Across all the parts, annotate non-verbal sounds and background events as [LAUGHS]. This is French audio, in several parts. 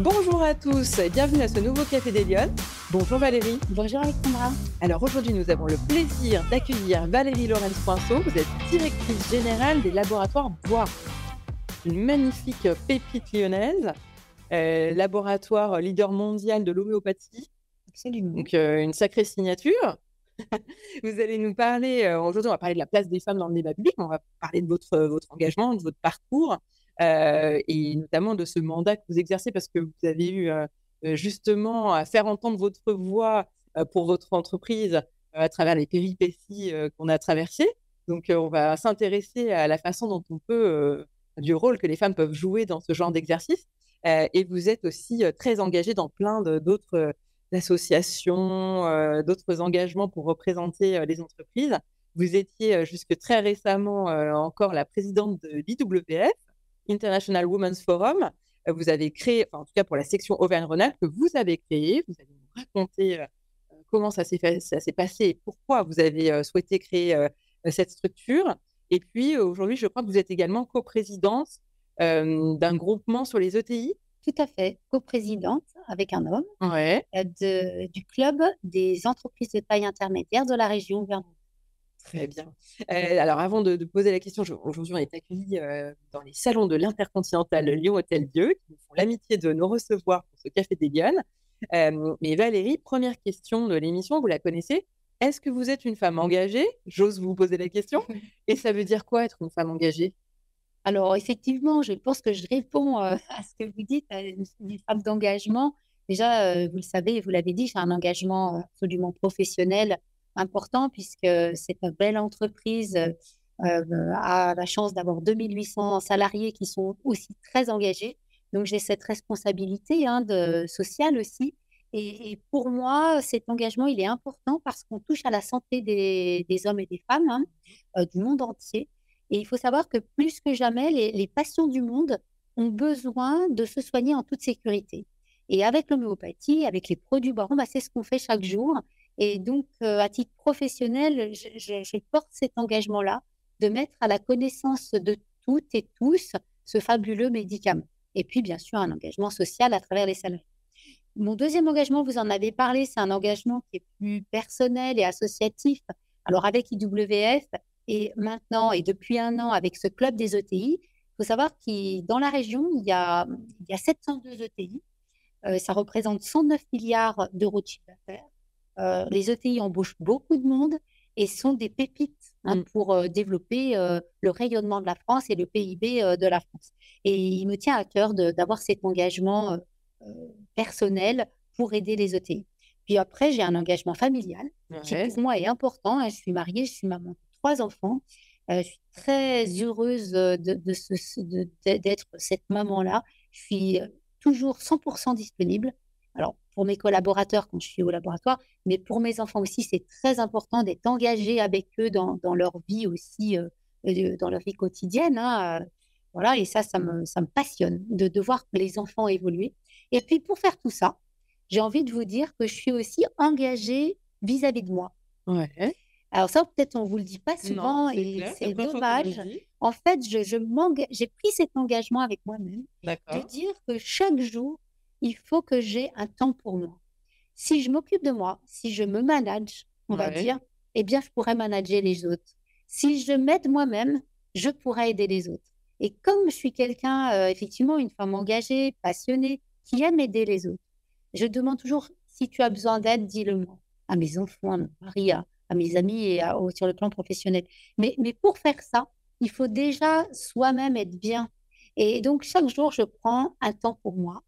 Bonjour à tous et bienvenue à ce nouveau Café des Lyonnes. Bonjour Valérie. Bonjour Alexandra. Alors aujourd'hui, nous avons le plaisir d'accueillir Valérie Lorenz Poinceau. Vous êtes directrice générale des laboratoires Bois. Une magnifique pépite lyonnaise, euh, laboratoire leader mondial de l'homéopathie. Absolument. Donc euh, une sacrée signature. [LAUGHS] vous allez nous parler, euh, aujourd'hui on va parler de la place des femmes dans le débat public, on va parler de votre, votre engagement, de votre parcours. Euh, et notamment de ce mandat que vous exercez parce que vous avez eu euh, justement à faire entendre votre voix euh, pour votre entreprise à travers les péripéties qu'on a traversées. Donc, on va s'intéresser à la façon dont on peut, du rôle que les femmes peuvent jouer dans ce genre d'exercice. et vous êtes aussi très engagé dans plein d'autres associations, d'autres engagements pour représenter les entreprises. Vous étiez jusque très récemment encore la présidente de l'IWF, International Women's Forum. Euh, vous avez créé, en tout cas pour la section Auvergne-Rhône-Alpes, que vous avez créé. Vous allez nous raconter euh, comment ça s'est passé et pourquoi vous avez euh, souhaité créer cette structure. Et puis aujourd'hui, je crois que vous êtes également coprésidente d'un groupement sur les ETI. Tout à fait, coprésidente avec un homme ouais. du club des entreprises de taille intermédiaire de la région Auvergne. Très bien. Euh, alors, avant de, poser la question, aujourd'hui, on est accueillis euh, dans les salons de l'Intercontinental Lyon Hôtel Dieu, qui nous font l'amitié de nous recevoir pour ce Café des Lyonnes. Euh, mais Valérie, première question de l'émission, vous la connaissez. Est-ce que vous êtes une femme engagée? J'ose vous poser la question. [LAUGHS] Et ça veut dire quoi être une femme engagée? Alors, effectivement, je pense que je réponds [LAUGHS] à ce que vous dites, une, femme d'engagement. Déjà, vous le savez, vous l'avez dit, j'ai un engagement absolument professionnel important puisque c'est une belle entreprise euh, euh, a la chance d'avoir 2800 salariés qui sont aussi très engagés. Donc j'ai cette responsabilité hein, de, sociale aussi. Et, pour moi, cet engagement, il est important parce qu'on touche à la santé des, hommes et des femmes hein, euh, du monde entier. Et il faut savoir que plus que jamais, les, patients du monde ont besoin de se soigner en toute sécurité. Et avec l'homéopathie, avec les produits Baron, bah, c'est ce qu'on fait chaque jour. Et donc, euh, à titre professionnel, je, porte cet engagement-là de mettre à la connaissance de toutes et tous ce fabuleux médicament. Et puis, bien sûr, un engagement social à travers les salariés. Mon deuxième engagement, vous en avez parlé, c'est un engagement qui est plus personnel et associatif. Alors, avec IWF et maintenant et depuis un an avec ce club des ETI, il faut savoir que dans la région, il y a, il y a 702 ETI. Euh, ça représente 109 milliards d'euros de chiffre d'affaires. Euh, les ETI embauchent beaucoup de monde et sont des pépites hein, mmh. pour euh, développer euh, le rayonnement de la France et le PIB de la France. Et il me tient à cœur d'avoir cet engagement personnel pour aider les ETI. Puis après, j'ai un engagement familial qui pour moi est important. Hein. Je suis mariée, je suis maman de trois enfants. je suis très heureuse d'être cette maman-là. Je suis toujours 100% disponible. Alors, pour mes collaborateurs quand je suis au laboratoire, mais pour mes enfants aussi, c'est très important d'être engagé avec eux dans, leur vie aussi, euh, dans leur vie quotidienne. Hein, euh, voilà, et ça, ça me, ça me passionne de, de voir les enfants évoluer. Et puis, pour faire tout ça, j'ai envie de vous dire que je suis aussi engagée vis-à-vis de moi. Ouais. Alors ça, peut-être on vous le dit pas souvent et c'est dommage. En fait, je, je j'ai pris cet engagement avec moi-même de dire que chaque jour, il faut que j'ai un temps pour moi. Si je m'occupe de moi, si je me manage, on va dire, eh bien, je pourrais manager les autres. Si je m'aide moi-même, je pourrais aider les autres. Et comme je suis quelqu'un, euh, effectivement, une femme engagée, passionnée, qui aime aider les autres, je demande toujours si tu as besoin d'aide, dis-le-moi. À mes enfants, à mon mari, à, mes amis et sur le plan professionnel. Mais, mais pour faire ça, il faut déjà soi-même être bien. Et donc, chaque jour, je prends un temps pour moi.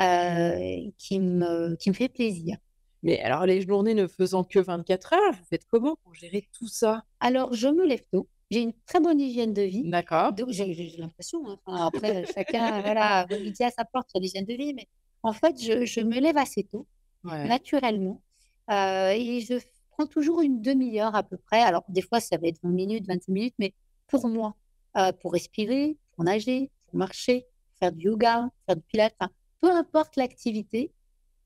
Euh, qui, me, qui me fait plaisir. Mais alors, les journées ne faisant que 24 heures, vous faites comment pour gérer tout ça? Alors, je me lève tôt. J'ai une très bonne hygiène de vie. D'accord. J'ai l'impression, hein, après, chacun [LAUGHS] voilà, dit à sa porte sur l'hygiène de vie, mais en fait, je, je me lève assez tôt, naturellement. Euh, et je prends toujours une demi-heure à peu près. Alors, des fois, ça va être 20 minutes, 25 minutes, mais pour moi, euh, pour respirer, pour nager, pour marcher, faire du yoga, faire du pilates, peu importe l'activité,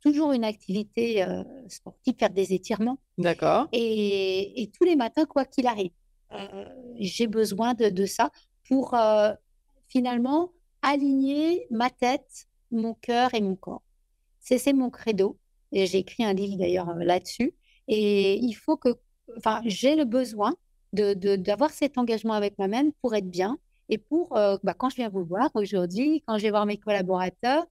toujours une activité euh, sportive, faire des étirements. D'accord. Et, tous les matins, quoi qu'il arrive, euh, j'ai besoin de, ça pour euh, finalement aligner ma tête, mon cœur et mon corps. C'est mon credo. Et j'ai écrit un livre d'ailleurs là-dessus. Et il faut que, enfin, j'ai le besoin d'avoir de, cet engagement avec moi-même pour être bien et pour, bah, quand je viens vous voir aujourd'hui, quand je vais voir mes collaborateurs,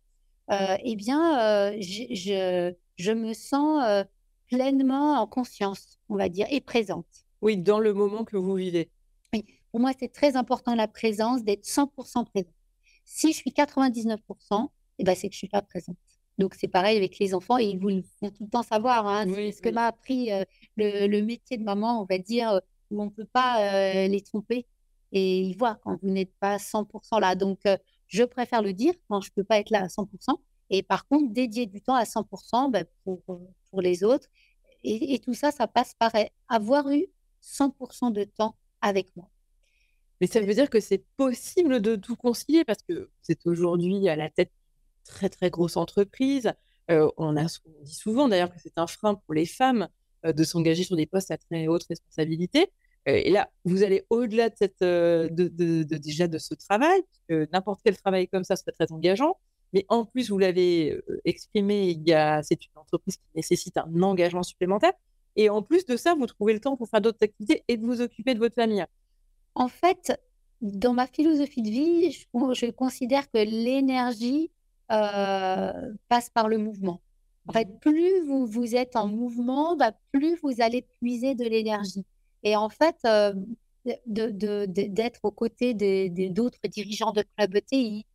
eh bien, je, je, me sens pleinement en conscience, on va dire, et présente. Oui, dans le moment que vous vivez. Oui, pour moi, c'est très important la présence, d'être 100% présente. Si je suis 99%, eh ben, c'est que je ne suis pas présente. Donc, c'est pareil avec les enfants, et ils vous le font tout le temps savoir. Hein, c'est ce que m'a appris le, le, métier de maman, on va dire, où on ne peut pas les tromper. Et ils voient quand vous n'êtes pas 100% là. Donc, je préfère le dire quand je ne peux pas être là à 100%. Et par contre, dédier du temps à 100% ben, pour, pour les autres. Et, tout ça, ça passe par avoir eu 100% de temps avec moi. Mais ça veut dire que c'est possible de tout concilier parce que c'est aujourd'hui à la tête d'une très très grosse entreprise. on, a, on dit souvent d'ailleurs que c'est un frein pour les femmes de s'engager sur des postes à très haute responsabilité. Et là, vous allez au-delà de, cette, de, déjà de ce travail, n'importe quel travail comme ça serait très engageant. Mais en plus, vous l'avez exprimé, il y a, c'est une entreprise qui nécessite un engagement supplémentaire. Et en plus de ça, vous trouvez le temps pour faire d'autres activités et de vous occuper de votre famille. En fait, dans ma philosophie de vie, je, considère que l'énergie passe par le mouvement. En fait, mmh. plus vous, vous êtes en mouvement, bah, plus vous allez puiser de l'énergie. Et en fait, d'être aux côtés d'autres dirigeants de club ETI,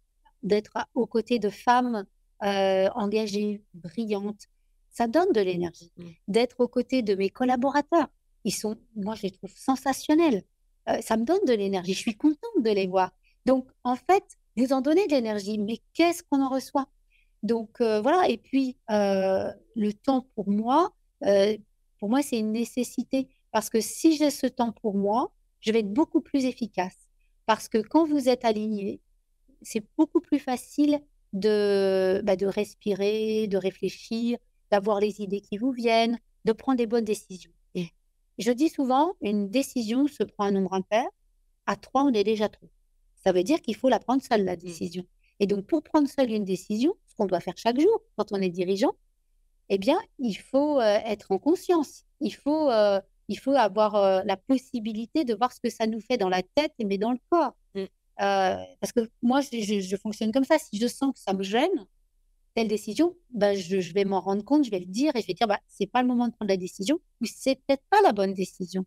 d'être aux côtés de femmes euh, engagées, brillantes, ça donne de l'énergie. Mmh. D'être aux côtés de mes collaborateurs, ils sont, moi, je les trouve sensationnels. Euh, ça me donne de l'énergie. Je suis contente de les voir. Donc, en fait, vous en donnez de l'énergie, mais qu'est-ce qu'on en reçoit? Donc, euh, voilà. Et puis, le temps pour moi, pour moi, c'est une nécessité. Parce que si j'ai ce temps pour moi, je vais être beaucoup plus efficace. Parce que quand vous êtes aligné, c'est beaucoup plus facile de, bah, de respirer, de réfléchir, d'avoir les idées qui vous viennent, de prendre des bonnes décisions. Je dis souvent, une décision se prend un nombre impair, à trois, on est déjà trop. Ça veut dire qu'il faut la prendre seule, la mmh. décision. Et donc, pour prendre seule une décision, ce qu'on doit faire chaque jour quand on est dirigeant, eh bien, il faut euh, être en conscience. Il faut, euh, il faut avoir euh, la possibilité de voir ce que ça nous fait dans la tête, mais dans le corps. Mmh. Euh, parce que moi, je, fonctionne comme ça. Si je sens que ça me gêne, telle décision, bah, je, vais m'en rendre compte, je vais le dire et je vais dire, bah, c'est pas le moment de prendre la décision ou c'est peut-être pas la bonne décision.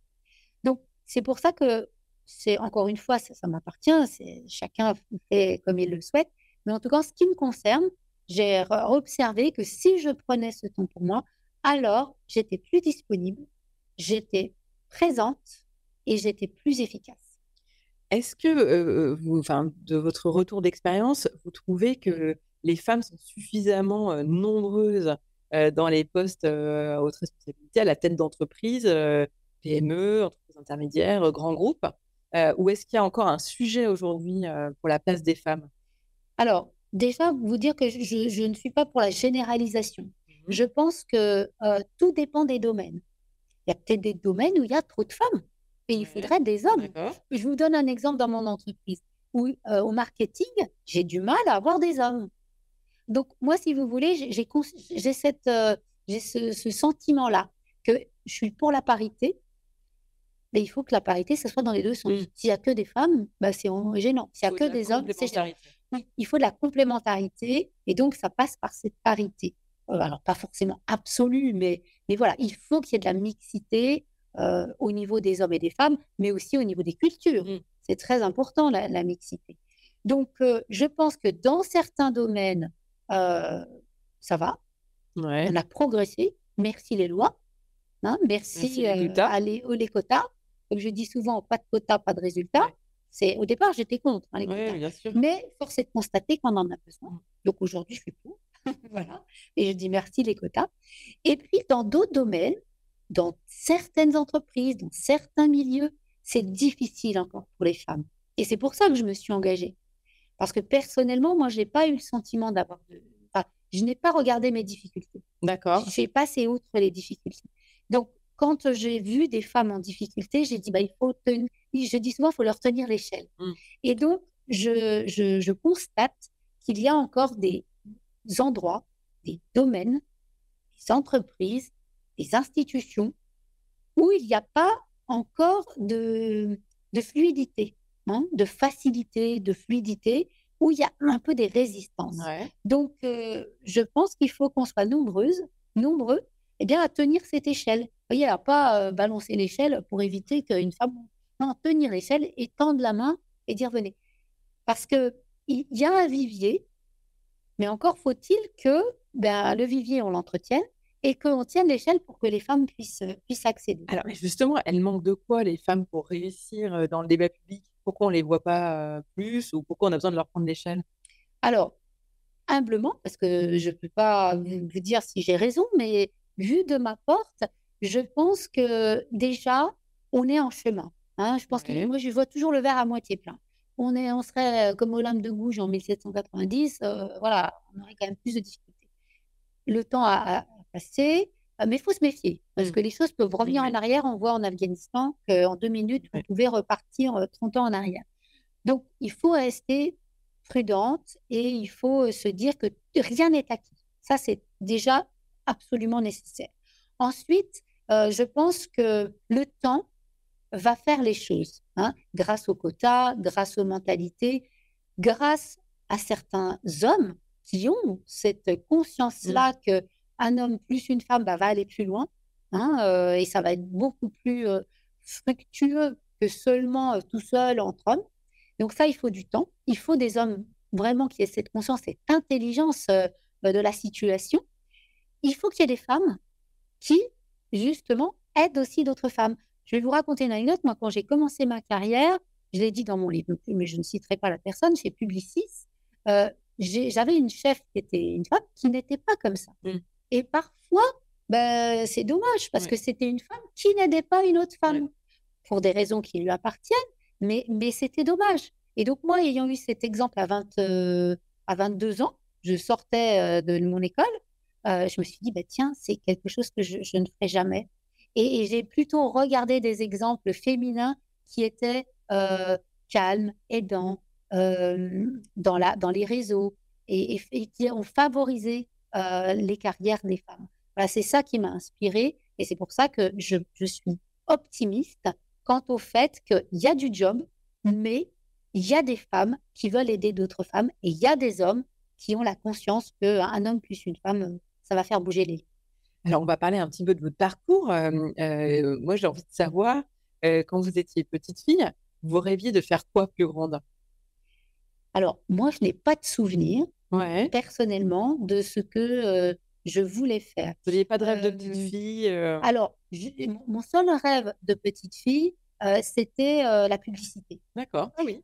Donc, c'est pour ça que c'est encore une fois, ça, m'appartient, c'est chacun fait comme il le souhaite. Mais en tout cas, ce qui me concerne, j'ai observé que si je prenais ce temps pour moi, alors j'étais plus disponible, j'étais présente et j'étais plus efficace. Est-ce que, vous, enfin, de votre retour d'expérience, vous trouvez que les femmes sont suffisamment nombreuses dans les postes à haute responsabilité, à la tête d'entreprise, PME, entreprises intermédiaires, grands groupes Ou est-ce qu'il y a encore un sujet aujourd'hui pour la place des femmes? Alors, déjà, vous dire que je, ne suis pas pour la généralisation. Mmh je pense que tout dépend des domaines. Il y a peut-être des domaines où il y a trop de femmes et il faudrait des hommes. Je vous donne un exemple dans mon entreprise où euh, au marketing, j'ai du mal à avoir des hommes. Donc moi, si vous voulez, j'ai cette, euh, ce, sentiment-là que je suis pour la parité, mais il faut que la parité, ce soit dans les deux sens. Mmh. S'il n'y a que des femmes, bah, c'est gênant. S'il n'y a que des hommes, c'est gênant. Il faut de la complémentarité et donc ça passe par cette parité. Euh, alors pas forcément absolue, mais, mais voilà, il faut qu'il y ait de la mixité euh, au niveau des hommes et des femmes, mais aussi au niveau des cultures. Mmh. C'est très important, la, mixité. Donc, euh, je pense que dans certains domaines, euh, ça va. On a progressé. Merci les lois. Hein, merci, les, les, quotas. Comme je dis souvent, pas de quotas, pas de résultats. C'est Au départ, j'étais contre hein, les quotas. Mais force est de constater qu'on en a besoin. Mmh. Donc aujourd'hui, je suis pour. [LAUGHS] voilà. Et je dis merci les quotas. Et puis, dans d'autres domaines, dans certaines entreprises, dans certains milieux, c'est difficile encore pour les femmes. Et c'est pour ça que je me suis engagée. Parce que personnellement, moi, je n'ai pas eu le sentiment d'avoir Enfin, je n'ai pas regardé mes difficultés. D'accord. J'ai passé outre les difficultés. Donc, quand j'ai vu des femmes en difficulté, j'ai dit, bah, il faut tenir... je dis souvent, il faut leur tenir l'échelle. Mmh. Et donc, je, je, je constate qu'il y a encore des, endroits, des domaines, des entreprises, des institutions où il n'y a pas encore de, de fluidité, hein, de facilité, de fluidité, où il y a un peu des résistances. Donc, euh, je pense qu'il faut qu'on soit nombreuses, nombreux, eh bien, à tenir cette échelle. Vous voyez, à pas euh, balancer l'échelle pour éviter qu'une femme... Non, tenir l'échelle et tendre la main et dire venez. Parce qu'il y a un vivier, mais encore faut-il que ben, le vivier, on l'entretienne et qu'on tienne l'échelle pour que les femmes puissent, euh, puissent accéder. Alors, justement, elles manquent de quoi, les femmes, pour réussir euh, dans le débat public? Pourquoi on ne les voit pas euh, plus ou pourquoi on a besoin de leur prendre l'échelle? Alors, humblement, parce que je ne peux pas vous dire si j'ai raison, mais vu de ma porte, je pense que déjà, on est en chemin. Hein. Je pense que moi, je vois toujours le verre à moitié plein. On, est, on serait comme Olympe de Gouges en 1790, voilà, on aurait quand même plus de difficultés. Le temps a, passé. Euh, mais il faut se méfier, parce mmh. que les choses peuvent revenir en arrière. On voit en Afghanistan qu'en deux minutes, on pouvait repartir 30 euh, ans en arrière. Donc, il faut rester prudente et il faut euh, se dire que rien n'est acquis. Ça, c'est déjà absolument nécessaire. Ensuite, je pense que le temps va faire les choses, hein, grâce aux quotas, grâce aux mentalités, grâce à certains hommes qui ont cette conscience-là que un homme plus une femme bah, va aller plus loin. Hein, euh, et ça va être beaucoup plus euh, fructueux que seulement euh, tout seul entre hommes. Donc ça, il faut du temps. Il faut des hommes vraiment qui aient cette conscience, cette intelligence de la situation. Il faut qu'il y ait des femmes qui, justement, aident aussi d'autres femmes. Je vais vous raconter une anecdote. Moi, quand j'ai commencé ma carrière, je l'ai dit dans mon livre, mais je ne citerai pas la personne, chez Publicis, j'avais une chef qui était une femme qui n'était pas comme ça. Mmh. Et parfois, ben, c'est dommage parce que c'était une femme qui n'aidait pas une autre femme pour des raisons qui lui appartiennent, mais, mais c'était dommage. Et donc, moi, ayant eu cet exemple à, 20, euh, à 22 ans, je sortais euh, de mon école, euh, je me suis dit, bah, tiens, c'est quelque chose que je, ne ferai jamais. Et, j'ai plutôt regardé des exemples féminins qui étaient calmes, aidants, dans, la, dans les réseaux et, qui ont favorisé euh, les carrières des femmes. Voilà, c'est ça qui m'a inspirée et c'est pour ça que je, suis optimiste quant au fait qu'il y a du job, mais il y a des femmes qui veulent aider d'autres femmes et il y a des hommes qui ont la conscience qu'un homme plus une femme, ça va faire bouger les Alors, on va parler un petit peu de votre parcours. Euh, euh, moi, j'ai envie de savoir, quand vous étiez petite fille, vous rêviez de faire quoi plus grande? Alors, moi, je n'ai pas de souvenir personnellement de ce que euh, je voulais faire. Vous n'aviez pas de rêve de petite fille? Alors, mon seul rêve de petite fille, c'était la publicité. D'accord. Ah oui.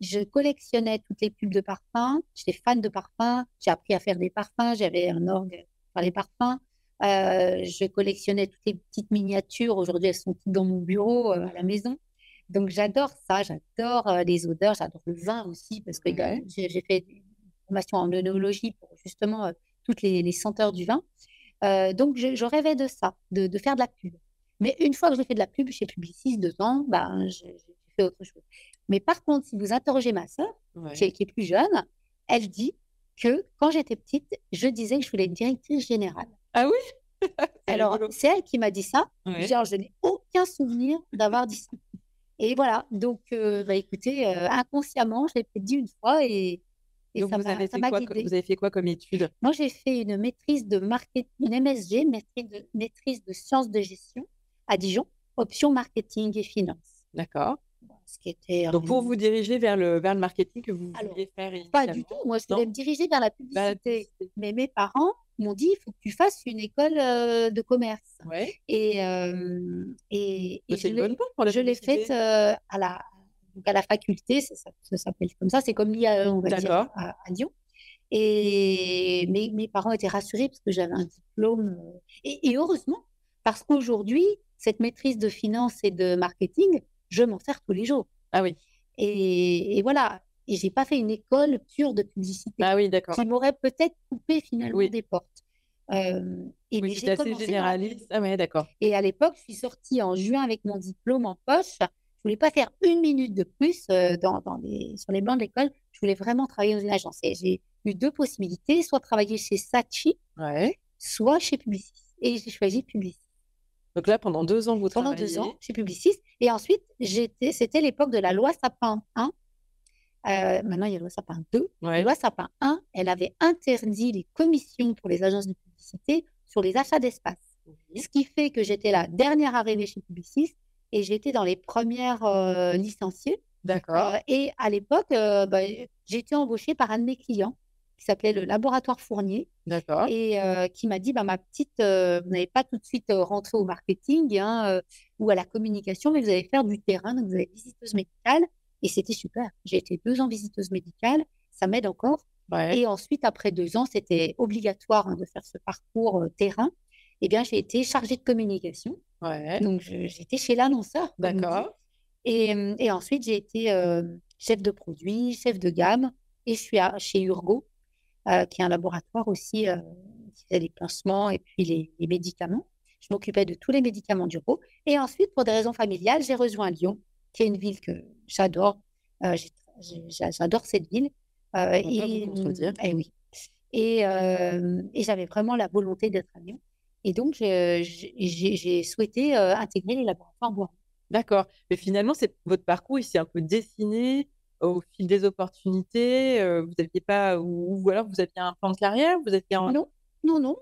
Je collectionnais toutes les pubs de parfums. J'étais fan de parfums. J'ai appris à faire des parfums. J'avais un orgue pour les parfums. Je collectionnais toutes les petites miniatures. Aujourd'hui, elles sont toutes dans mon bureau à la maison. Donc, j'adore ça. J'adore les odeurs. J'adore le vin aussi parce que j'ai fait formation en œnologie pour justement euh, toutes les, senteurs du vin. Euh, donc, je, rêvais de ça, de, faire de la pub. Mais une fois que j'ai fait de la pub chez Publicis, deux ans, ben, j'ai fait autre chose. Mais par contre, si vous interrogez ma sœur, qui, est plus jeune, elle dit que quand j'étais petite, je disais que je voulais être directrice générale. Ah oui? [LAUGHS] Alors, c'est elle qui m'a dit ça. Genre, je n'ai aucun souvenir d'avoir dit ça. Et voilà, donc, euh, bah, écoutez, inconsciemment, je l'ai dit une fois et, vous, avez fait quoi, vous avez fait quoi comme étude? Moi, j'ai fait une maîtrise de marketing, une MSG, maîtrise de, maîtrise de sciences de gestion à Dijon, option marketing et finance. D'accord. Ce qui était Donc, pour vous diriger vers le, vers le marketing que vous vouliez faire Pas du tout. Moi, je voulais me diriger vers la publicité. Mais mes parents m'ont dit il faut que tu fasses une école euh, de commerce. Ouais. Et, euh, et, bah, je l'ai faite euh, à la à la faculté, ça, s'appelle comme ça, c'est comme l'IAE, on va dire, à, Lyon. Et mes, mes, parents étaient rassurés parce que j'avais un diplôme. Euh, et, heureusement, parce qu'aujourd'hui, cette maîtrise de finance et de marketing, je m'en sers tous les jours. Ah oui. Et, voilà. Et j'ai pas fait une école pure de publicité. Ah oui, d'accord. Qui m'aurait peut-être coupé finalement des portes. Euh, et oui, c'est assez généraliste. Ah oui, d'accord. Et à l'époque, je suis sortie en juin avec mon diplôme en poche. Je voulais pas faire une minute de plus euh, dans, dans les, sur les bancs de l'école. Je voulais vraiment travailler dans une agence. Et eu deux possibilités, soit travailler chez Sachi, Ouais. soit chez Publicis. Et j'ai choisi Publicis. Donc là, pendant deux ans, vous Pendant travaillez. deux ans chez Publicis. Et ensuite, c'était l'époque de la loi Sapin 1. Euh, maintenant, il y a la loi Sapin 2. La Ouais. loi Sapin 1, elle avait interdit les commissions pour les agences de publicité sur les achats d'espace. Oui. Ce qui fait que j'étais la dernière arrivée chez Publicis et j'étais dans les premières euh, licenciées. D'accord. Euh, et à l'époque, bah, j'ai été embauchée par un de mes clients qui s'appelait le laboratoire Fournier D'accord. et euh, qui m'a dit bah, ma petite, euh, vous n'allez pas tout de suite euh, rentrer au marketing hein, ou à la communication, mais vous allez faire du terrain, donc vous allez visiteuse médicale. Et c'était super. J'ai été deux ans visiteuse médicale, ça m'aide encore. Ouais. Et ensuite, après deux ans, c'était obligatoire hein, de faire ce parcours euh, terrain. Eh bien, j'ai été chargée de communication. Ouais. Donc, j'étais chez l'annonceur. D'accord. Et, euh, et ensuite, j'ai été euh, chef de produit, chef de gamme, et je suis à- chez Urgo, euh, qui est un laboratoire aussi qui fait les pansements et puis les, les médicaments. Je m'occupais de tous les médicaments d'Urgo. Et ensuite, pour des raisons familiales, j'ai rejoint Lyon, qui est une ville que j'adore. Euh, j'adore cette ville. Euh, et, eh oui. Et, euh, et j'avais vraiment la volonté d'être à Lyon. Et donc, j'ai souhaité intégrer les laboratoires Boiron. D'accord. Mais finalement, votre parcours, il s'est un peu dessiné au fil des opportunités. vous aviez pas, ou, ou alors vous aviez un plan de carrière, vous en. Non, non, non,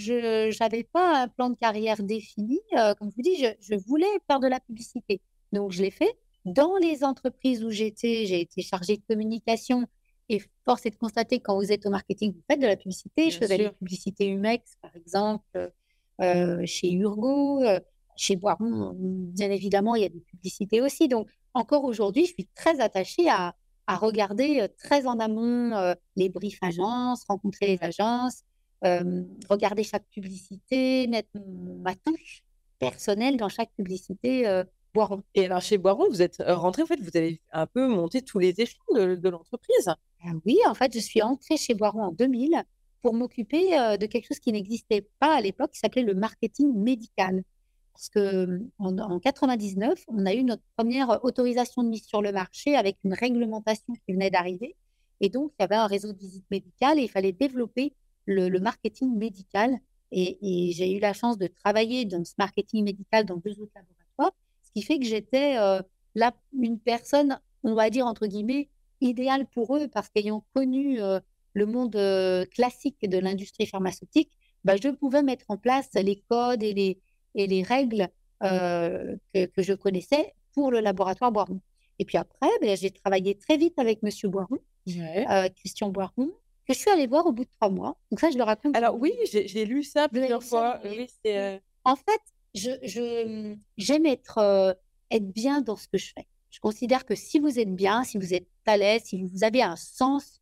je n'avais pas un plan de carrière défini. Euh, comme je vous dis, je, je voulais faire de la publicité. Donc, je l'ai fait. Dans les entreprises où j'étais, j'ai été chargée de communication. Et force est de constater, quand vous êtes au marketing, vous faites de la publicité. Bien je faisais de la publicité Humex, par exemple, euh, chez Urgo, euh, chez Boiron. Bien évidemment, il y a des publicités aussi. Donc, encore aujourd'hui, je suis très attachée à, à regarder euh, très en amont euh, les briefs agences, rencontrer les agences, euh, regarder chaque publicité, mettre ma touche personnelle dans chaque publicité euh, Et alors, chez Boiron, vous êtes euh, rentré, en fait, vous avez un peu monté tous les échelons de, l'entreprise. Ah oui, en fait, je suis entrée chez Boiron en 2000 pour m'occuper euh, de quelque chose qui n'existait pas à l'époque, qui s'appelait le marketing médical. Parce que euh, en, en 99, on a eu notre première autorisation de mise sur le marché avec une réglementation qui venait d'arriver. Et donc, il y avait un réseau de visite médicale et il fallait développer le, marketing médical. Et j'ai eu la chance de travailler dans ce marketing médical dans deux autres laboratoires, ce qui fait que j'étais euh, là une personne, on va dire entre guillemets, idéale pour eux parce qu'ayant connu euh, le monde euh, classique de l'industrie pharmaceutique, bah, je pouvais mettre en place les codes et les, et les règles que, que je connaissais pour le laboratoire Boiron. Et puis après, ben, j'ai travaillé très vite avec Monsieur Boiron, Ouais. Christian Boiron, que je suis allée voir au bout de trois mois. Donc ça, je le raconte. Alors, oui, j'ai lu ça plusieurs fois. oui. En fait, je, je- j'aime être, euh, être bien dans ce que je fais. Je considère que si vous êtes bien, si vous êtes à l'aise, si vous avez un sens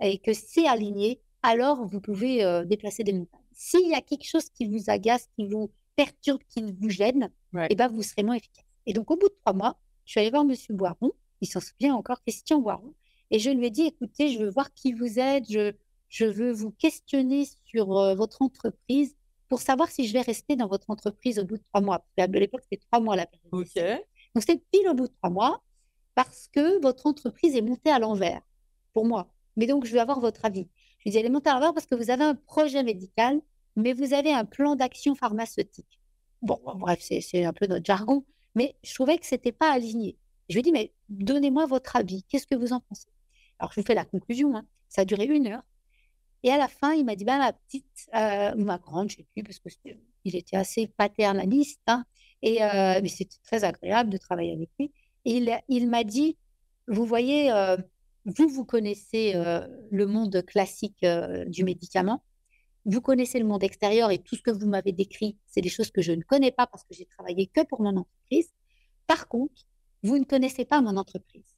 et que c'est aligné, alors vous pouvez euh, déplacer des montagnes. S'il y a quelque chose qui vous agace, qui vous perturbe, qui vous gêne, Ouais. eh ben, vous serez moins efficace. Et donc, au bout de trois mois, je suis allée voir Monsieur Boiron, il s'en souvient encore, Christian Boiron, et je lui ai dit, écoutez, je veux voir qui vous êtes, je, je veux vous questionner sur euh, votre entreprise pour savoir si je vais rester dans votre entreprise au bout de trois mois. Parce qu'à l'époque, c'était trois mois la période. Donc, c'était pile au bout de trois mois parce que votre entreprise est montée à l'envers pour moi. Mais donc, je veux avoir votre avis. Je lui dis, elle est montée à l'envers parce que vous avez un projet médical, mais vous avez un plan d'action pharmaceutique. Bon, bref, c'est c'est un peu notre jargon, mais je trouvais que c'était pas aligné. Je lui ai dit, mais donnez-moi votre avis. Qu'est-ce que vous en pensez? Alors, je vous fais la conclusion. hein. Ça a duré une heure. Et à la fin, il m'a dit, bah, ma petite, euh, ou ma grande, je sais plus, parce que c'était- il était assez paternaliste, hein, et, euh, mais c'était très agréable de travailler avec lui. Et il, m'a dit, vous voyez, euh, vous, vous connaissez le monde classique du médicament, vous connaissez le monde extérieur et tout ce que vous m'avez décrit, c'est des choses que je ne connais pas parce que j'ai travaillé que pour mon entreprise. Par contre, vous ne connaissez pas mon entreprise.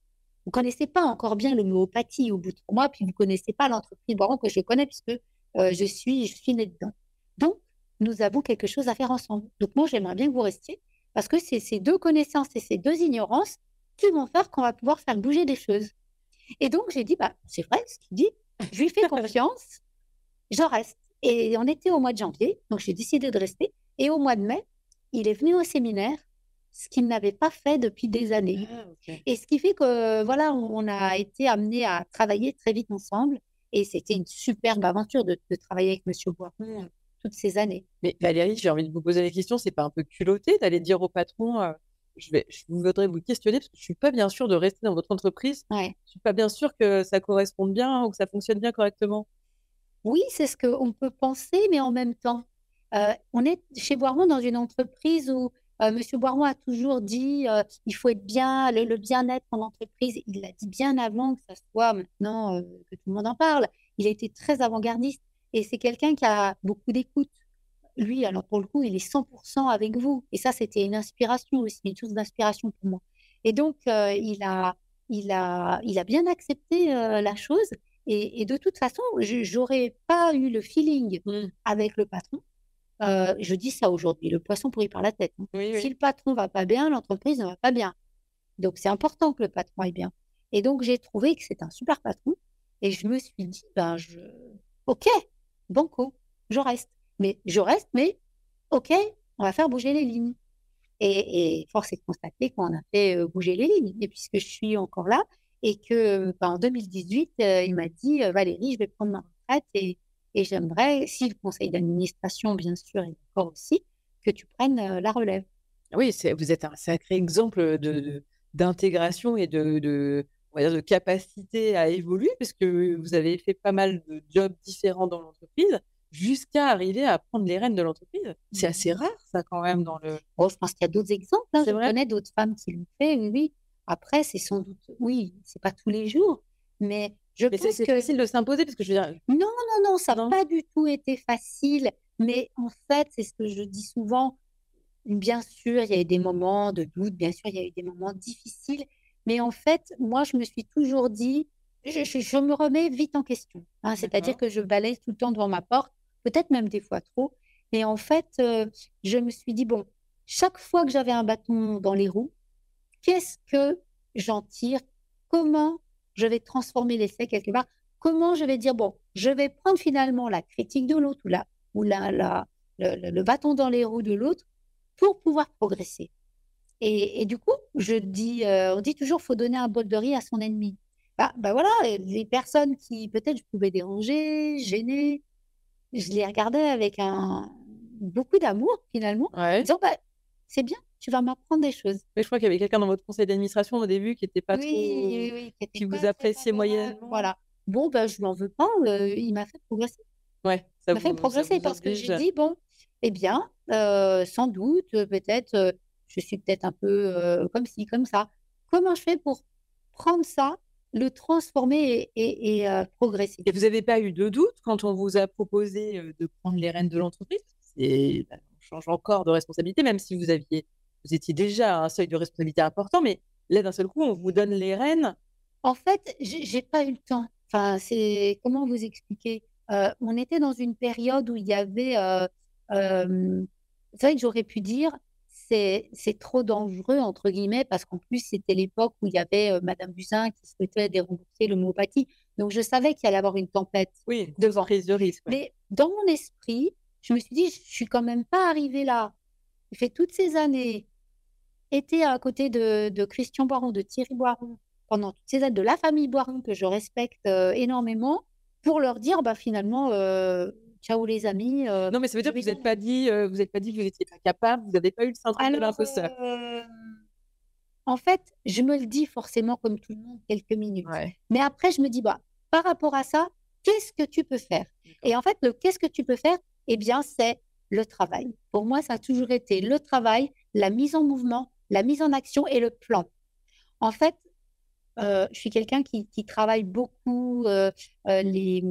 Vous ne connaissez pas encore bien l'homéopathie au bout de trois mois, puis vous ne connaissez pas l'entreprise Boiron que je connais puisque euh, je suis, je suis née dedans. Donc, nous avons quelque chose à faire ensemble. Donc, moi, j'aimerais bien que vous restiez parce que c'est ces deux connaissances et ces deux ignorances qui vont faire qu'on va pouvoir faire bouger des choses. Et donc, j'ai dit, bah, c'est vrai ce qu'il dit, je lui fais confiance, je reste. Et on était au mois de janvier, donc j'ai décidé de rester. Et au mois de mai, il est venu au séminaire, ce qu'il n'avait pas fait depuis des années. Ah. Et ce qui fait que, voilà, on a été amenés à travailler très vite ensemble. Et c'était une superbe aventure de, travailler avec Monsieur Boiron toutes ces années. Mais Valérie, j'ai envie de vous poser la question, c'est pas un peu culotté d'aller dire au patron, je, vais, je voudrais vous questionner parce que je suis pas bien sûre de rester dans votre entreprise. Ouais. Je suis pas bien sûre que ça corresponde bien ou que ça fonctionne bien correctement. Oui, c'est ce qu'on peut penser, mais en même temps, on est chez Boiron dans une entreprise où Monsieur Boiron a toujours dit il faut être bien, le, bien-être en entreprise. Il l'a dit bien avant que ça soit maintenant que tout le monde en parle. Il a été très avant-gardiste et c'est quelqu'un qui a beaucoup d'écoute. Lui, alors pour le coup, il est 100% avec vous. Et ça, c'était une inspiration aussi, une source d'inspiration pour moi. Et donc, il, a, il, a, il a bien accepté la chose. Et, de toute façon, j'aurais pas eu le feeling mmh. avec le patron. Je dis ça aujourd'hui, le poisson pourrit par la tête. Hein. Si le patron va pas bien, l'entreprise ne va pas bien. Donc c'est important que le patron aille bien. Et donc j'ai trouvé que c'est un super patron. Et je me suis dit, ben je, ok, banco, je reste. Mais je reste, mais ok, on va faire bouger les lignes. Et, force est de constater qu'on a fait bouger les lignes. Et puisque je suis encore là, et que bah, en 2018, euh, il m'a dit Valérie, je vais prendre ma retraite et, et j'aimerais, si le conseil d'administration, bien sûr, est d'accord aussi, que tu prennes la relève. Oui, vous êtes un sacré exemple de, d'intégration et de, de, on va dire de capacité à évoluer, parce que vous avez fait pas mal de jobs différents dans l'entreprise jusqu'à arriver à prendre les rênes de l'entreprise. C'est assez mmh. rare, ça, quand même, dans le... Oh, je pense qu'il y a d'autres exemples. Hein. Je connais d'autres femmes qui l'ont fait, oui, oui. Après, c'est sans doute, oui, c'est pas tous les jours, mais je pense c'est que facile de s'imposer parce que je veux dire. Non, non, non, ça n'a pas du tout été facile. Mais en fait, c'est ce que je dis souvent. Bien sûr, il y a eu des moments de doute, bien sûr, il y a eu des moments difficiles. Mais en fait, moi, je me suis toujours dit, je, me remets vite en question. Hein. C'est-à-dire que je balaye tout le temps devant ma porte, peut-être même des fois trop. Et en fait, euh, je me suis dit, bon, chaque fois que j'avais un bâton dans les roues, qu'est-ce que j'en tire? Comment je vais transformer l'essai quelque part Comment je vais dire, bon, je vais prendre finalement la critique de l'autre ou, la, ou la, la, le, bâton dans les roues de l'autre pour pouvoir progresser. Et, du coup, je dis, euh, on dit toujours, faut donner un bol de riz à son ennemi. Bah, bah voilà, les personnes qui peut-être je pouvais déranger, gêner, je les regardais avec un beaucoup d'amour finalement, ouais. disant bah, c'est bien, tu vas m'apprendre des choses. Mais je crois qu'il y avait quelqu'un dans votre conseil d'administration au début qui n'était pas trop. Oui, qui, vous appréciait moyennement. Voilà. Bon, ben, je m'en veux pas. Euh, il m'a fait progresser. Ouais, ça il m'a fait progresser parce que j'ai dit bon, eh bien, euh, sans doute, peut-être, euh, je suis peut-être un peu comme ci, comme ça. Comment je fais pour prendre ça, le transformer et, et, progresser? Et vous n'avez pas eu de doute quand on vous a proposé de prendre les rênes de l'entreprise? C'est bah, on change encore de responsabilité, même si vous aviez vous étiez déjà à un seuil de responsabilité important, mais là, d'un seul coup, on vous donne les rênes. En fait, j'ai pas eu le temps. Enfin, c'est comment vous expliquer? Euh, On était dans une période où il y avait. Euh, euh, c'est vrai que j'aurais pu dire c'est trop dangereux entre guillemets parce qu'en plus c'était l'époque où il y avait Madame Buzyn qui souhaitait dérembourser l'homéopathie. Donc je savais qu'il allait y avoir une tempête oui, devant. Prise de risque. Mais dans mon esprit, je me suis dit je suis quand même pas arrivée là. J'ai fait toutes ces années été à côté de, Christian Boiron, de Thierry Boiron, pendant toutes ces années, de la famille Boiron que je respecte euh, énormément, pour leur dire bah, finalement, euh, ciao les amis. Euh, non, mais ça veut dire que vous n'êtes pas dit, vous n'êtes pas dit que vous n'étiez pas capable, vous n'avez pas eu le syndrome de l'imposteur. en fait, je me le dis forcément comme tout le monde quelques minutes. Mais après, je me dis bah, par rapport à ça, qu'est-ce que tu peux faire? Et en fait, le qu'est-ce que tu peux faire? Eh bien, c'est le travail. Pour moi, ça a toujours été le travail, la mise en mouvement, la mise en action et le plan. En fait, euh, je suis quelqu'un qui, travaille beaucoup euh, euh, les,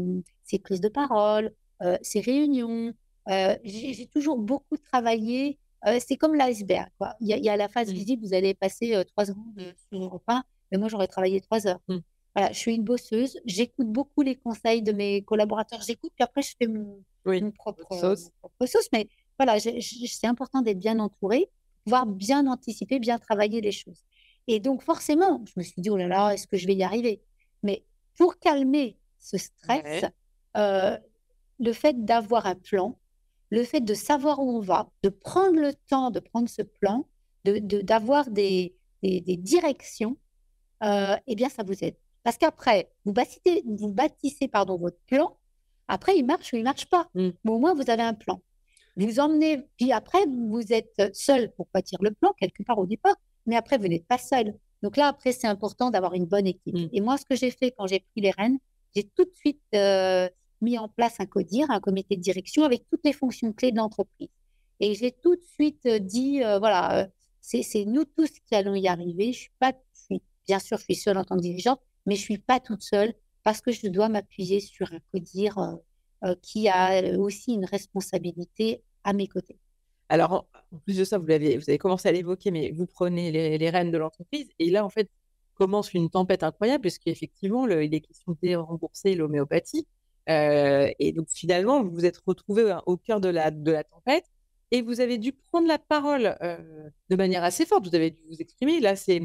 ses prises de parole, ses réunions. J'ai toujours beaucoup travaillé. c'est comme l'iceberg. Il, y, a la phase mmh. visible, vous allez passer trois secondes sur Europe 1, mais moi j'aurais travaillé trois heures. Mmh. Voilà, je suis une bosseuse. J'écoute beaucoup les conseils de mes collaborateurs. J'écoute, puis après je fais mon, propre, sauce. mon propre sauce. Mais voilà, c'est important d'être bien entouré pouvoir bien anticiper, bien travailler les choses. Et donc, forcément, je me suis dit, oh là là, est-ce que je vais y arriver? Mais pour calmer ce stress, euh, le fait d'avoir un plan, le fait de savoir où on va, de prendre le temps de prendre ce plan, d'avoir de, des, des, directions, euh, eh bien, ça vous aide. Parce qu'après, vous bâtissez, vous bâtissez pardon, votre plan. Après, il marche ou il marche pas. Mm. Mais au moins, vous avez un plan. Vous emmenez, puis après, vous êtes seul pour bâtir le plan, quelque part au départ. Mais après, vous n'êtes pas seul. Donc là, après, c'est important d'avoir une bonne équipe. Mm. Et moi, ce que j'ai fait quand j'ai pris les rênes, j'ai tout de suite euh, mis en place un CODIR, un comité de direction avec toutes les fonctions clés de l'entreprise. Et j'ai tout de suite euh, dit, euh, voilà, euh, c'est c'est nous tous qui allons y arriver. Je suis pas, je suis- bien sûr, je suis seule en tant que dirigeante, mais je suis pas toute seule parce que je dois m'appuyer sur un CODIR euh, euh, qui a euh, aussi une responsabilité à mes côtés. Alors, en plus de ça, vous avez commencé à l'évoquer, mais vous prenez les, les rênes de l'entreprise. Et là, en fait, commence une tempête incroyable, puisqu'effectivement, il est question de dérembourser l'homéopathie. Euh, et donc, finalement, vous vous êtes retrouvé au cœur de la, de la tempête et vous avez dû prendre la parole euh, de manière assez forte. Vous avez dû vous exprimer. Là, c'est,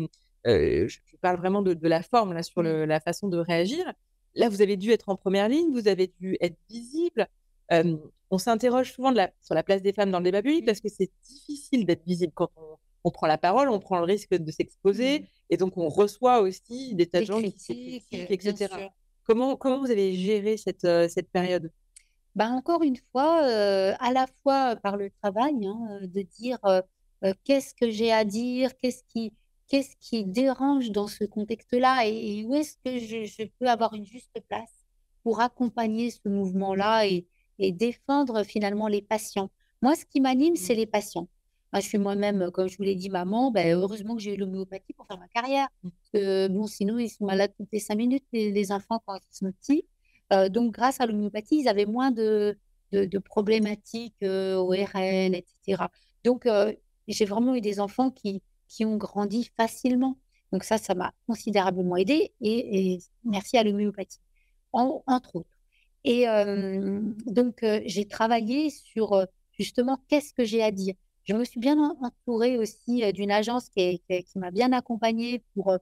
euh, je, je parle vraiment de, de la forme, là, sur le- la façon de réagir. Là, vous avez dû être en première ligne, vous avez dû être visible. Euh, on s'interroge souvent de la- sur la place des femmes dans le débat public parce que c'est difficile d'être visible quand on, on prend la parole, on prend le risque de s'exposer et donc on reçoit aussi des tas de gens qui critiques, etc. Comment, comment vous avez géré cette, euh, cette période? Ben, encore une fois, euh, à la fois par le travail, hein, de dire euh, qu'est-ce que j'ai à dire, qu'est-ce qui, qu'est-ce qui dérange dans ce contexte-là et, et où est-ce que je, je peux avoir une juste place pour accompagner ce mouvement-là et, et défendre finalement les patients? Moi, ce qui m'anime, c'est les patients. Moi, je suis moi-même, comme je vous l'ai dit, maman, ben, heureusement que j'ai eu l'homéopathie pour faire ma carrière. Que, bon, sinon, ils sont malades toutes les cinq minutes, les, les enfants, quand ils sont petits. Euh, donc, grâce à l'homéopathie, ils avaient moins de, de, de problématiques euh, ORL, etc. Donc, euh, j'ai vraiment eu des enfants qui, qui ont grandi facilement. Donc, ça, ça m'a considérablement aidé et, merci à l'homéopathie, en- entre autres. Et euh, donc, euh, j'ai travaillé sur euh, justement qu'est-ce que j'ai à dire. Je me suis bien en- entourée aussi d'une agence qui, m'a bien accompagnée pour,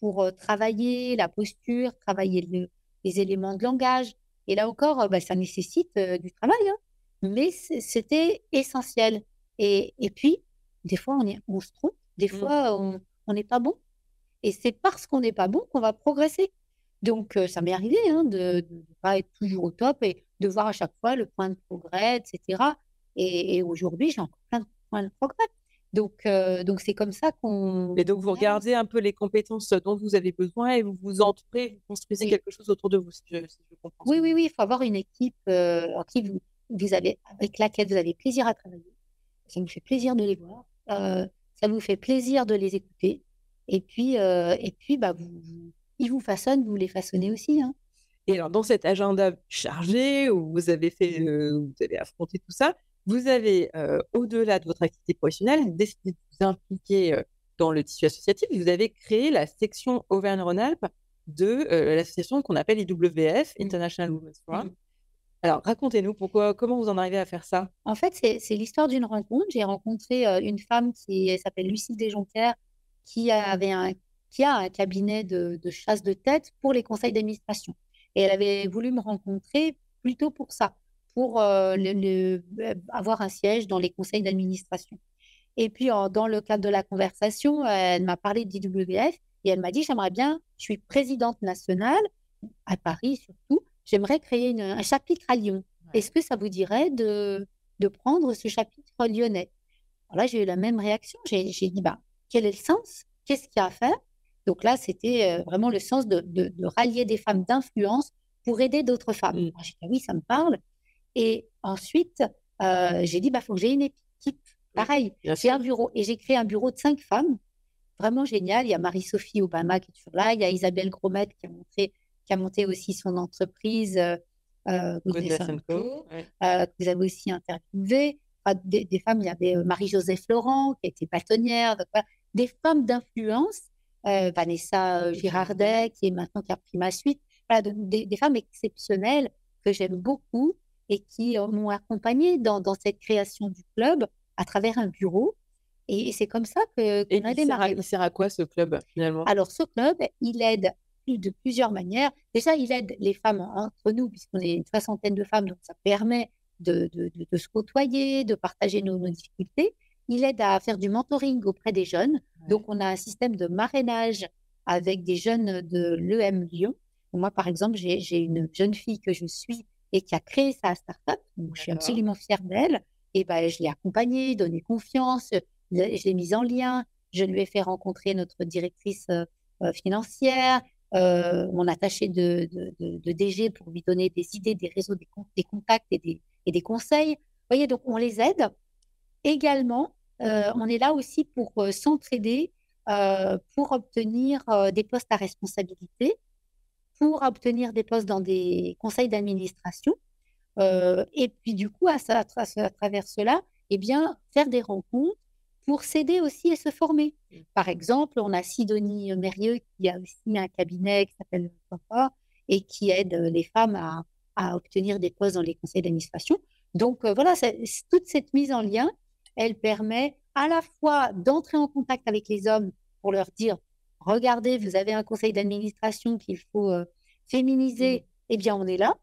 pour travailler la posture, travailler le- les éléments de langage. Et là encore, bah, ça nécessite du travail, hein. mais c'était essentiel. Et, et puis, des fois, on, on se trompe, des Mm. fois, on on n'est pas bon. Et c'est parce qu'on n'est pas bon qu'on va progresser. Donc, euh, ça m'est arrivé hein, de ne pas être toujours au top et de voir à chaque fois le point de progrès, etc. Et, et aujourd'hui, j'ai encore plein de points de progrès. Donc, euh, donc c'est comme ça qu'on. Et donc, vous regardez un peu les compétences dont vous avez besoin et vous vous entourez, vous construisez Oui. quelque chose autour de vous, si je, si je comprends. Oui, oui, oui, il faut avoir une équipe euh, en qui vous, vous avez, avec laquelle vous avez plaisir à travailler. Ça vous fait plaisir de les voir. Ça vous fait plaisir de les écouter. Et puis, euh, et puis bah, vous, ils vous façonnent, vous les façonnez aussi. Hein. Et alors, dans cet agenda chargé où vous avez fait, euh, vous avez affronté tout ça, vous avez, euh, au-delà de votre activité professionnelle, décidé de vous impliquer dans le tissu associatif. Vous avez créé la section Auvergne-Rhône-Alpes de l'association qu'on appelle IWF. International Women's Forum. Mhm. Alors, racontez-nous pourquoi, comment vous en arrivez à faire ça? En fait, c'est l'histoire d'une rencontre. J'ai rencontré euh, une femme qui elle s'appelle Lucie Desjonquières, qui avait qui a un cabinet de, chasse de tête pour les conseils d'administration. Et elle avait voulu me rencontrer plutôt pour ça, pour euh, euh, avoir un siège dans les conseils d'administration. Et puis, dans le cadre de la conversation, elle m'a parlé d'IWF et elle m'a dit, j'aimerais bien, je suis présidente nationale, à Paris surtout, j'aimerais créer une- un chapitre à Lyon. Ouais. Est-ce que ça vous dirait de, de prendre ce chapitre lyonnais? Alors là, j'ai eu la même réaction. J'ai dit, bah, quel est le sens? Qu'est-ce qu'il y a à faire? Donc là, c'était euh, vraiment le sens de, de- de rallier des femmes d'influence pour aider d'autres femmes. Mm. J'ai dit, ah oui, ça me parle. Et ensuite, euh, j'ai dit, bah, faut que j'ai une équipe. Pareil, Bien j'ai un bureau et j'ai créé un bureau de cinq femmes. Vraiment génial. Il y a Marie-Sophie Obama qui est toujours là. Il y a Isabelle Gromette qui a monté, qui a monté aussi son entreprise. euh, euh, Co. Ouais. euh, que vous avez aussi interviewé. Enfin, des, des femmes, il y avait euh, Marie-Joseph Laurent, qui était bâtonnière. donc voilà. Des femmes d'influence, euh, Vanessa Girardet, qui est maintenant qui a pris ma suite. Voilà, des, des femmes exceptionnelles que j'aime beaucoup et qui m'ont accompagnée dans, dans cette création du club à travers un bureau. Et, et c'est comme ça que qu'on a il sert, à, démarré. il sert à quoi ce club finalement? Alors, ce club, il aide de plusieurs manières. Déjà, il aide les femmes en- entre nous, puisqu'on est une soixantaine de femmes, donc ça permet de, de- de- de se côtoyer, de partager nos, nos difficultés. Il aide à faire du mentoring auprès des jeunes. Ouais. Donc, on a un système de marrainage avec des jeunes de l'EM Lyon. Moi, par exemple, j'ai une jeune fille que je suis et qui a créé sa start-up. je suis absolument fière d'elle. Et ben, je l'ai accompagnée, donné confiance, je l'ai mise en lien. Je lui ai fait rencontrer notre directrice euh, euh, financière, euh, mon attaché de, DG pour lui donner des idées, des réseaux, des, contacts et des, conseils. Vous voyez, donc on les aide. Également, on est là aussi pour s'entraider, pour obtenir des postes à responsabilité pour obtenir des postes dans des conseils d'administration. Euh, et puis, du coup, à, à, travers cela, eh bien, faire des rencontres pour s'aider aussi et se former. Par exemple, on a Sidonie Mérieux qui a aussi un cabinet qui s'appelle Papa et qui aide les femmes à, à, obtenir des postes dans les conseils d'administration. Donc, euh, voilà, toute cette mise en lien, elle permet à la fois d'entrer en contact avec les hommes pour leur dire regardez, vous avez un conseil d'administration qu'il faut euh, féminiser, eh bien, on est là.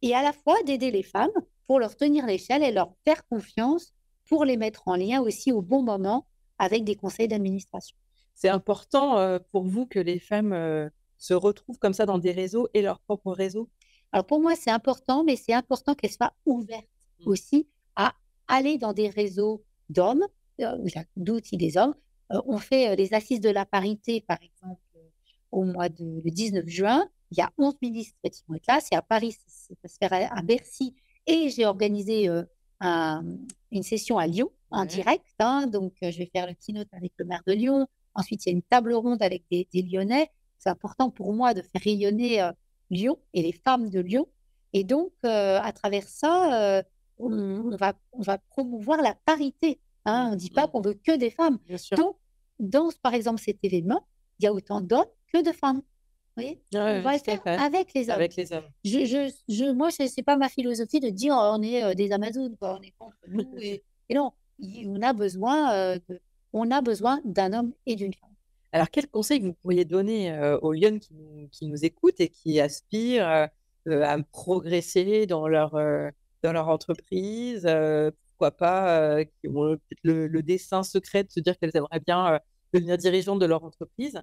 Et à la fois d'aider les femmes pour leur tenir l'échelle et leur faire confiance pour les mettre en lien aussi au bon moment avec des conseils d'administration. C'est important euh, pour vous que les femmes euh, se retrouvent comme ça dans des réseaux et leur propre réseau Alors pour moi, c'est important, mais c'est important qu'elles soient ouvertes mmh. aussi à aller dans des réseaux d'hommes, d'outils des hommes, euh, on fait euh, les assises de la parité, par exemple, au mois de le 19 juin. Il y a 11 ministres qui vont être là. C'est à Paris, ça va se faire à, Bercy. Et j'ai organisé euh, une session à Lyon, en direct. Hein. donc, je vais faire le keynote avec le maire de Lyon. Ensuite, il y a une table ronde avec des, Lyonnais. C'est important pour moi de faire rayonner Lyon et les femmes de Lyon. Et donc, à travers ça, on, va, on va promouvoir la parité Hein, on ne dit pas mmh. qu'on veut que des femmes. Donc, dans, par exemple, cet événement, il y a autant d'hommes que de femmes. Vous voyez on va faire avec les hommes. Avec les hommes. Je, je, je moi, ce n'est pas ma philosophie de dire oh, on est euh, des Amazones, on est contre nous. Et, non, on a besoin, euh, on a besoin d'un homme et d'une femme. Alors, quel conseil vous pourriez donner euh, aux Lyonnes qui nous, qui nous, écoutent et qui aspirent à progresser dans leur, dans leur entreprise pourquoi pas, qui ont le, dessin secret de se dire qu'elles aimeraient bien devenir dirigeantes de leur entreprise?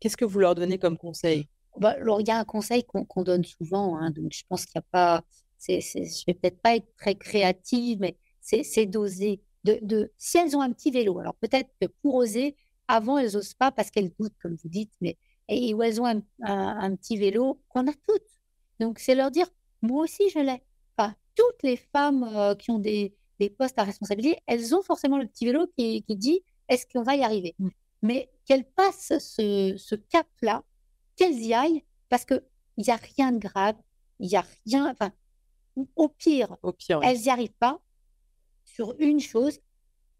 Qu'est-ce que vous leur donnez comme conseil? Bah, alors, il y a un conseil qu'on donne souvent, hein, donc je pense qu'il n'y a pas. je ne vais peut-être pas être très créative, mais c'est d'oser. De, de, si elles ont un petit vélo, alors peut-être que pour oser, avant, elles n'osent pas parce qu'elles doutent, comme vous dites, mais et où elles ont un, un petit vélo qu'on a toutes. Donc, c'est leur dire, moi aussi, je l'ai toutes les femmes euh, qui ont des, postes à responsabilité, elles ont forcément le petit vélo qui, dit est-ce qu'on va y arriver? Mmh. Mais qu'elles passent ce, cap-là, qu'elles y aillent, parce qu'il n'y a rien de grave, il n'y a rien. Enfin, au pire, au pire elles n'y arrivent pas sur une chose,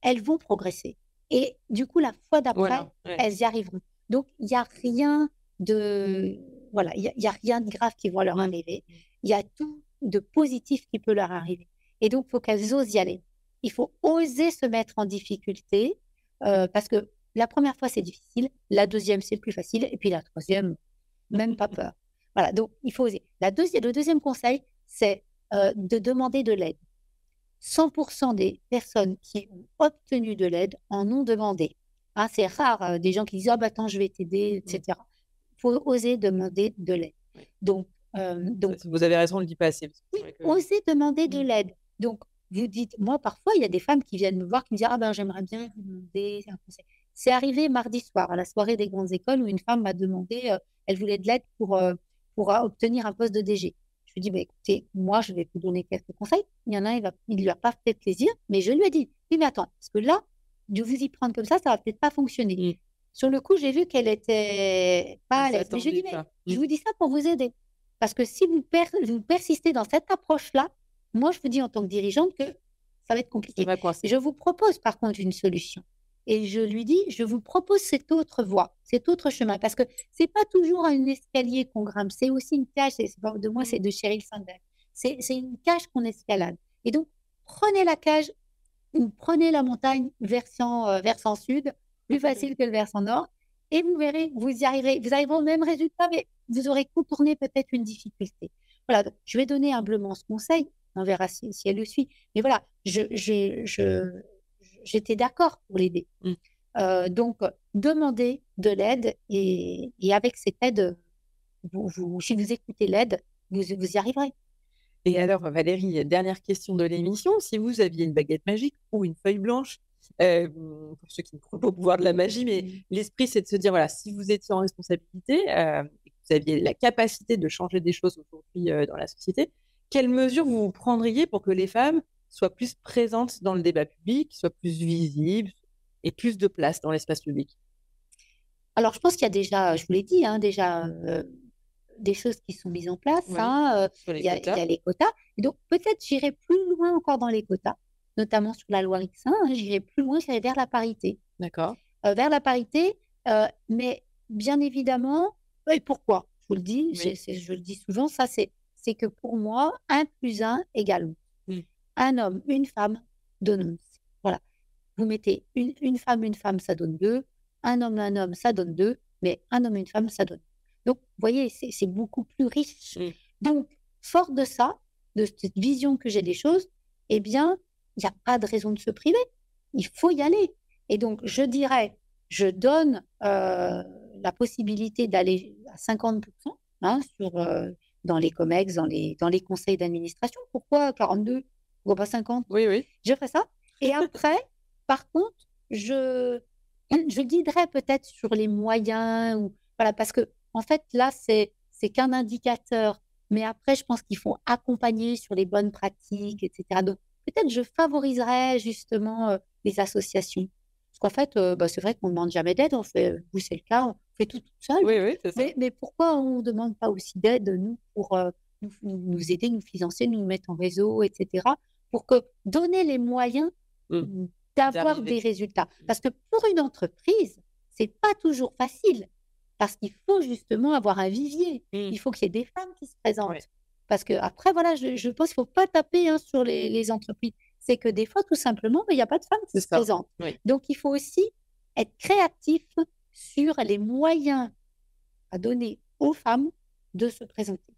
elles vont progresser. Et du coup, la fois d'après, elles y arriveront. Donc, il n'y a rien de. Voilà, il n'y a, a, rien de grave qui va leur arriver. Il y a tout de positif qui peut leur arriver. Et donc, il faut qu'elles osent y aller. Il faut oser se mettre en difficulté euh, parce que la première fois, c'est difficile. La deuxième, c'est le plus facile. Et puis la troisième, même pas peur. [LAUGHS] Voilà, donc il faut oser. La le deuxième conseil, c'est euh, de demander de l'aide. 100% des personnes qui ont obtenu de l'aide en ont demandé. Hein, c'est rare euh, des gens qui disent Ah, bah, attends, je vais t'aider, etc. Il faut oser demander de l'aide. Donc, donc, vous avez raison, on ne le dit pas assez. Oui, osez demander de mmh. l'aide. Donc, vous dites, moi, parfois, il y a des femmes qui viennent me voir qui me disent Ah ben, j'aimerais bien vous demander un conseil. C'est arrivé mardi soir, à la soirée des grandes écoles, où une femme m'a demandé, elle voulait de l'aide pour, pour obtenir un poste de DG. Je lui ai dit, bah, écoutez, moi, je vais vous donner quelques conseils. Il y en a un, il ne lui a pas fait plaisir, mais je lui ai dit, oui, mais attends, parce que là, de vous y prendre comme ça, ça va peut-être pas fonctionner. Mmh. Sur le coup, j'ai vu qu'elle était pas à l'aise. Mais je lui ai dit, mais je mmh. vous dis ça pour vous aider. Parce que si vous, persistez dans cette approche-là, moi, je vous dis en tant que dirigeante que ça va être compliqué. Je vous propose par contre une solution. Et je lui dis, je vous propose cette autre voie, cet autre chemin. Parce que c'est pas toujours un escalier qu'on grimpe, c'est aussi une cage. De moi, c'est de Cheryl Sandel. C'est une cage qu'on escalade. Et donc, prenez la cage ou prenez la montagne versant, euh, versant sud, plus facile que le versant nord. Et vous verrez, vous y arriverez. Vous arriverez au même résultat, mais vous aurez contourné peut-être une difficulté. Voilà, je vais donner humblement ce conseil, on verra si, elle le suit. Mais voilà, je, je, d'accord pour l'aider. Mmh. donc, demandez de l'aide et, avec cette aide, vous, si vous écoutez l'aide, vous, vous y arriverez. Et alors, Valérie, dernière question de l'émission. Si vous aviez une baguette magique ou une feuille blanche, pour ceux qui ne croient pas au pouvoir de la magie, mais l'esprit, c'est de se dire, voilà, si vous étiez en responsabilité et que vous aviez la capacité de changer des choses aujourd'hui dans la société, quelles mesures vous prendriez pour que les femmes soient plus présentes dans le débat public, soient plus visibles et plus de place dans l'espace public Alors, je pense qu'il y a déjà, je vous l'ai dit, hein, déjà des choses qui sont mises en place. Hein, il, y a, les quotas. donc, peut-être j'irai plus loin encore dans les quotas, notamment sur la loi Rixin. Hein, j'irai plus loin, j'irai vers la parité. D'accord. vers la parité, mais bien évidemment, et pourquoi Je vous le dis, je le dis souvent, ça c'est c'est que pour moi, 1 plus 1 égale. Un homme, une femme donne Voilà. Vous mettez une, une, femme, une femme, ça donne 2. Un homme, un homme, ça donne 2. Mais un homme, une femme, ça donne. Donc, vous voyez, c'est beaucoup plus riche. Mmh. Donc, fort de ça, de cette vision que j'ai des choses, eh bien, il n'y a pas de raison de se priver. Il faut y aller. Et donc, je dirais, je donne euh, la possibilité d'aller à 50% hein, sur, euh, dans les COMEX, dans les, dans les conseils d'administration. Pourquoi? 42 Pourquoi pas 50 Oui, oui. Je ferai ça. Et après, [LAUGHS] par contre, je, je guiderai peut-être sur les moyens. Ou, voilà, parce que, en fait, là, c'est, c'est qu'un indicateur. Mais après, je pense qu'il faut accompagner sur les bonnes pratiques, etc. Donc, peut-être je favoriserai justement euh, les associations. Parce qu'en fait, euh, bah, c'est vrai qu'on ne demande jamais d'aide. On fait, vous, c'est le cas, fait tout, tout seul. Oui, oui, c'est ça. Mais, pourquoi on ne demande pas aussi d'aide, nous, pour euh, nous, nous, aider, nous financer, nous mettre en réseau, etc. Pour que donner les moyens mmh. d'avoir des résultats. Mmh. Parce que pour une entreprise, c'est pas toujours facile. Parce qu'il faut justement avoir un vivier. Mmh. Il faut qu'il y ait des femmes qui se présentent. Parce que après, voilà, je, pense qu'il ne faut pas taper hein, sur les, les entreprises. C'est que des fois, tout simplement, il n'y a pas de femmes qui se présentent. Donc, il faut aussi être créatif sur les moyens à donner aux femmes de se présenter.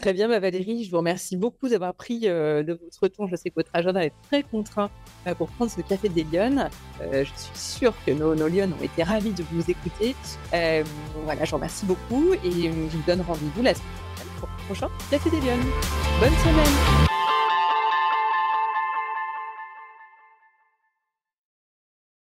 Très bien, bah, Valérie, je vous remercie beaucoup d'avoir pris euh, de votre temps. Je sais que votre agenda est très contraint euh, pour prendre ce café des Lyonnes. Euh, je suis sûre que nos, nos Lyonnes ont été ravis de vous écouter. voilà, je vous remercie beaucoup et je vous donne rendez-vous la semaine prochaine pour le prochain Café des Lyonnes. Bonne semaine